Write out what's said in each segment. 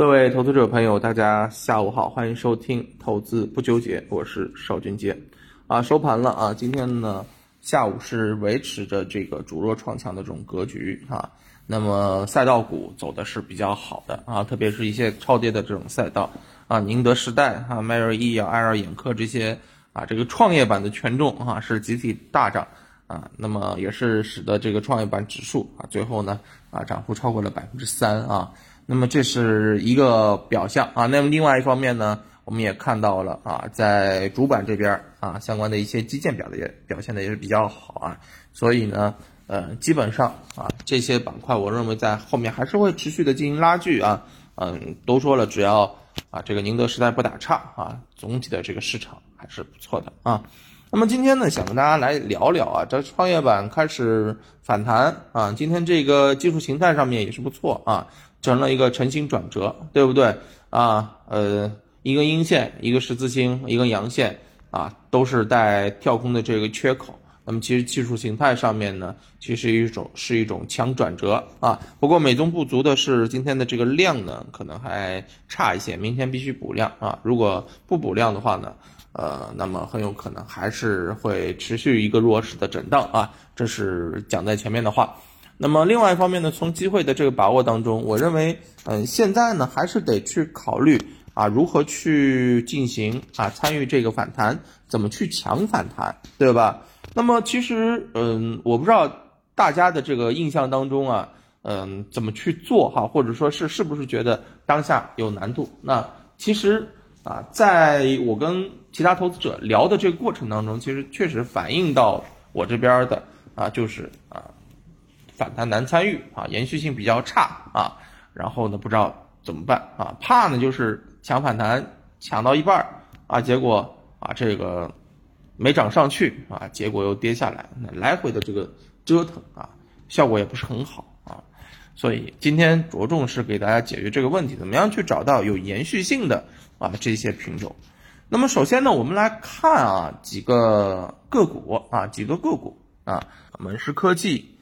各位投资者朋友，大家下午好，欢迎收听投资不纠结，我是邵军杰。啊，收盘了啊，今天呢下午是维持着这个主弱创强的这种格局啊。那么赛道股走的是比较好的啊，特别是一些超跌的这种赛道啊，宁德时代啊、迈瑞医药、爱尔眼科这些啊，这个创业板的权重啊是集体大涨啊，那么也是使得这个创业板指数啊最后呢啊涨幅超过了百分之三啊。那么这是一个表象啊，那么另外一方面呢，我们也看到了啊，在主板这边啊，相关的一些基建表的也表现的也是比较好啊，所以呢，呃，基本上啊，这些板块我认为在后面还是会持续的进行拉锯啊，嗯，都说了，只要啊这个宁德时代不打岔啊，总体的这个市场还是不错的啊。那么今天呢，想跟大家来聊聊啊，这创业板开始反弹啊，今天这个技术形态上面也是不错啊。成了一个成型转折，对不对啊？呃，一个阴线，一个十字星，一个阳线啊，都是带跳空的这个缺口。那么其实技术形态上面呢，其实一种是一种强转折啊。不过美中不足的是，今天的这个量呢，可能还差一些，明天必须补量啊。如果不补量的话呢，呃，那么很有可能还是会持续一个弱势的震荡啊。这是讲在前面的话。那么另外一方面呢，从机会的这个把握当中，我认为，嗯，现在呢还是得去考虑啊，如何去进行啊，参与这个反弹，怎么去抢反弹，对吧？那么其实，嗯，我不知道大家的这个印象当中啊，嗯，怎么去做哈，或者说是是不是觉得当下有难度？那其实啊，在我跟其他投资者聊的这个过程当中，其实确实反映到我这边的啊，就是啊。反弹难参与啊，延续性比较差啊，然后呢不知道怎么办啊，怕呢就是抢反弹抢到一半儿啊，结果啊这个没涨上去啊，结果又跌下来，那来回的这个折腾啊，效果也不是很好啊，所以今天着重是给大家解决这个问题，怎么样去找到有延续性的啊这些品种。那么首先呢，我们来看啊几个个股啊几个个股啊，门市科技。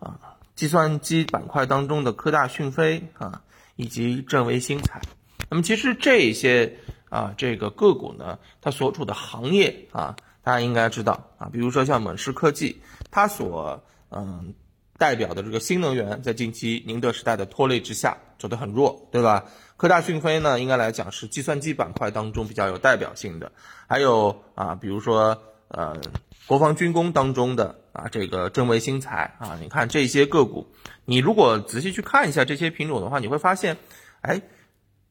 啊，计算机板块当中的科大讯飞啊，以及正维新材，那么其实这些啊这个个股呢，它所处的行业啊，大家应该知道啊，比如说像猛士科技，它所嗯代表的这个新能源，在近期宁德时代的拖累之下走得很弱，对吧？科大讯飞呢，应该来讲是计算机板块当中比较有代表性的，还有啊，比如说呃。国防军工当中的啊，这个正维新材啊，你看这些个股，你如果仔细去看一下这些品种的话，你会发现，哎，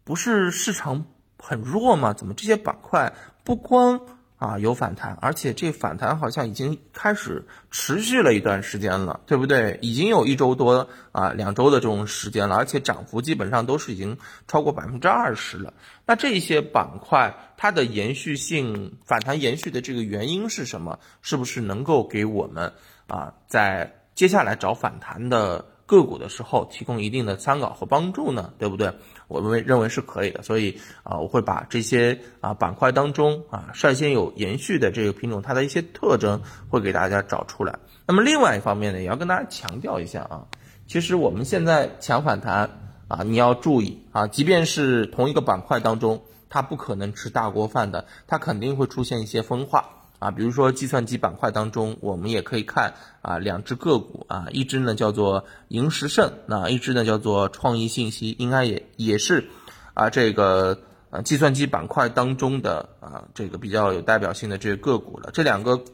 不是市场很弱吗？怎么这些板块不光？啊，有反弹，而且这反弹好像已经开始持续了一段时间了，对不对？已经有一周多啊，两周的这种时间了，而且涨幅基本上都是已经超过百分之二十了。那这些板块它的延续性反弹延续的这个原因是什么？是不是能够给我们啊，在接下来找反弹的？个股的时候提供一定的参考和帮助呢，对不对？我们认为是可以的，所以啊，我会把这些啊板块当中啊率先有延续的这个品种，它的一些特征会给大家找出来。那么另外一方面呢，也要跟大家强调一下啊，其实我们现在抢反弹啊，你要注意啊，即便是同一个板块当中，它不可能吃大锅饭的，它肯定会出现一些分化。啊，比如说计算机板块当中，我们也可以看啊两只个股啊，一只呢叫做银石盛，那一只呢叫做创意信息，应该也也是啊这个呃计算机板块当中的啊这个比较有代表性的这个个股了。这两个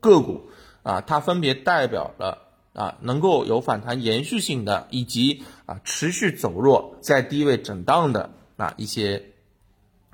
个股啊，它分别代表了啊能够有反弹延续性的，以及啊持续走弱在低位震荡的啊一些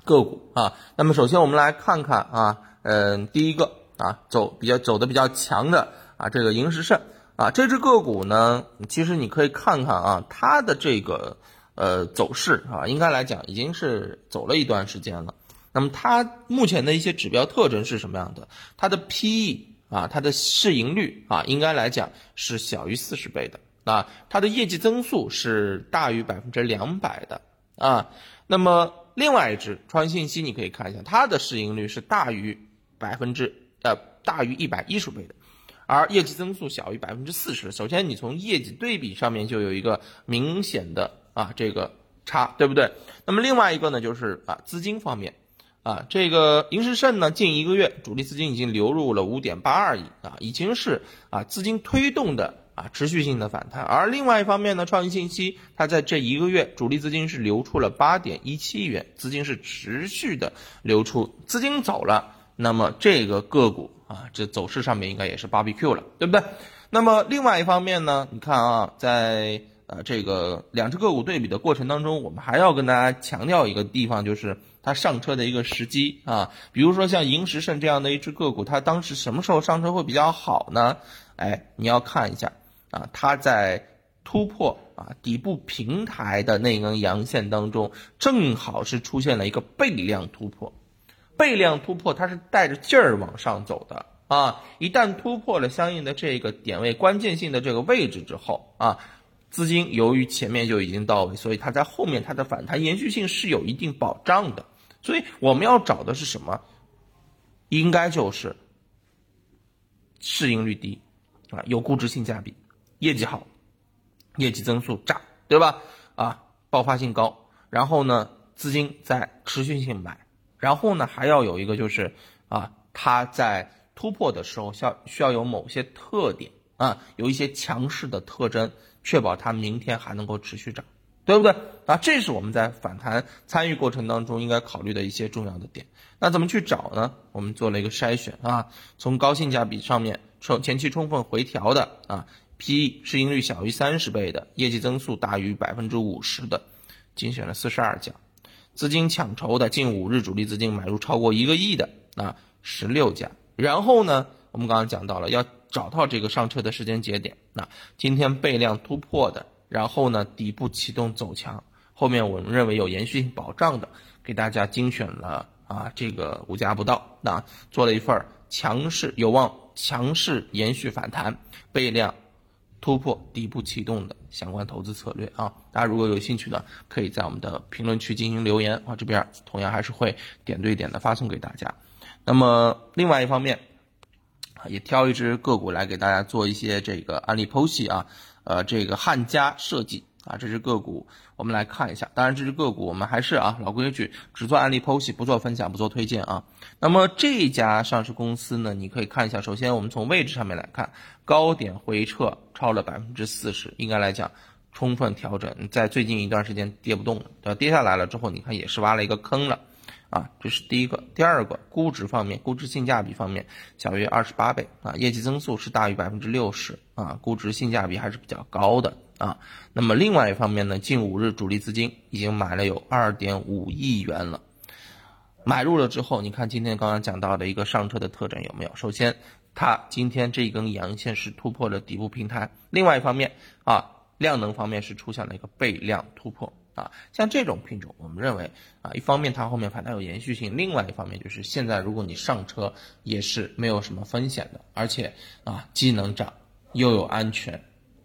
个股啊。那么首先我们来看看啊。嗯，第一个啊，走比较走的比较强的啊，这个银石胜啊，这只个股呢，其实你可以看看啊，它的这个呃走势啊，应该来讲已经是走了一段时间了。那么它目前的一些指标特征是什么样的？它的 P/E 啊，它的市盈率啊，应该来讲是小于四十倍的啊，它的业绩增速是大于百分之两百的啊。那么另外一只川信息，你可以看一下，它的市盈率是大于。百分之呃大于一百一十倍的，而业绩增速小于百分之四十。首先，你从业绩对比上面就有一个明显的啊这个差，对不对？那么另外一个呢，就是啊资金方面，啊这个银石盛呢，近一个月主力资金已经流入了五点八二亿啊，已经是啊资金推动的啊持续性的反弹。而另外一方面呢，创新信息它在这一个月主力资金是流出了八点一七亿元，资金是持续的流出，资金走了，那么这个个股啊这走势上面应该也是 BBQ 了，对不对？那么另外一方面呢，你看啊在。呃，这个两只个股对比的过程当中，我们还要跟大家强调一个地方，就是它上车的一个时机啊。比如说像银石盛这样的一只个股，它当时什么时候上车会比较好呢？哎，你要看一下啊，它在突破啊底部平台的那根阳线当中，正好是出现了一个背量突破。背量突破它是带着劲儿往上走的啊，一旦突破了相应的这个点位关键性的这个位置之后啊。资金由于前面就已经到位，所以它在后面它的反弹延续性是有一定保障的。所以我们要找的是什么？应该就是市盈率低啊，有估值性价比，业绩好，业绩增速炸，对吧？啊，爆发性高，然后呢，资金在持续性买，然后呢，还要有一个就是啊，它在突破的时候需要需要有某些特点啊，有一些强势的特征。确保它明天还能够持续涨，对不对啊？这是我们在反弹参与过程当中应该考虑的一些重要的点。那怎么去找呢？我们做了一个筛选啊，从高性价比上面，充前期充分回调的啊，P/E 市盈率小于三十倍的，业绩增速大于百分之五十的，精选了四十二家，资金抢筹的，近五日主力资金买入超过一个亿的啊，十六家。然后呢，我们刚刚讲到了要。找到这个上车的时间节点，那今天背量突破的，然后呢底部启动走强，后面我们认为有延续性保障的，给大家精选了啊这个五家不到，那做了一份强势有望强势延续反弹，背量突破底部启动的相关投资策略啊，大家如果有兴趣呢，可以在我们的评论区进行留言啊，这边同样还是会点对点的发送给大家。那么另外一方面。也挑一只个股来给大家做一些这个案例剖析啊，呃，这个汉家设计啊，这只个股我们来看一下。当然，这只个股我们还是啊老规矩，只做案例剖析，不做分享，不做推荐啊。那么这家上市公司呢，你可以看一下。首先，我们从位置上面来看，高点回撤超了百分之四十，应该来讲充分调整，在最近一段时间跌不动了，跌下来了之后，你看也是挖了一个坑了。啊，这是第一个。第二个，估值方面，估值性价比方面小于二十八倍啊，业绩增速是大于百分之六十啊，估值性价比还是比较高的啊。那么另外一方面呢，近五日主力资金已经买了有二点五亿元了，买入了之后，你看今天刚刚讲到的一个上车的特征有没有？首先，它今天这一根阳线是突破了底部平台，另外一方面啊，量能方面是出现了一个背量突破。啊，像这种品种，我们认为啊，一方面它后面反弹有延续性，另外一方面就是现在如果你上车也是没有什么风险的，而且啊既能涨又有安全，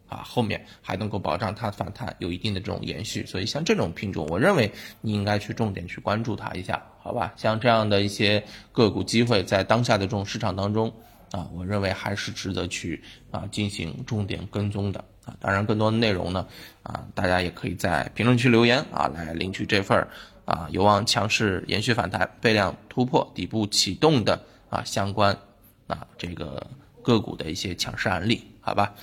啊后面还能够保障它反弹有一定的这种延续，所以像这种品种，我认为你应该去重点去关注它一下，好吧？像这样的一些个股机会，在当下的这种市场当中。啊，我认为还是值得去啊进行重点跟踪的啊。当然，更多的内容呢，啊，大家也可以在评论区留言啊，来领取这份啊有望强势延续反弹、背量突破、底部启动的啊相关啊这个个股的一些强势案例，好吧？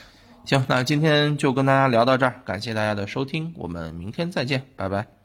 行，那今天就跟大家聊到这儿，感谢大家的收听，我们明天再见，拜拜。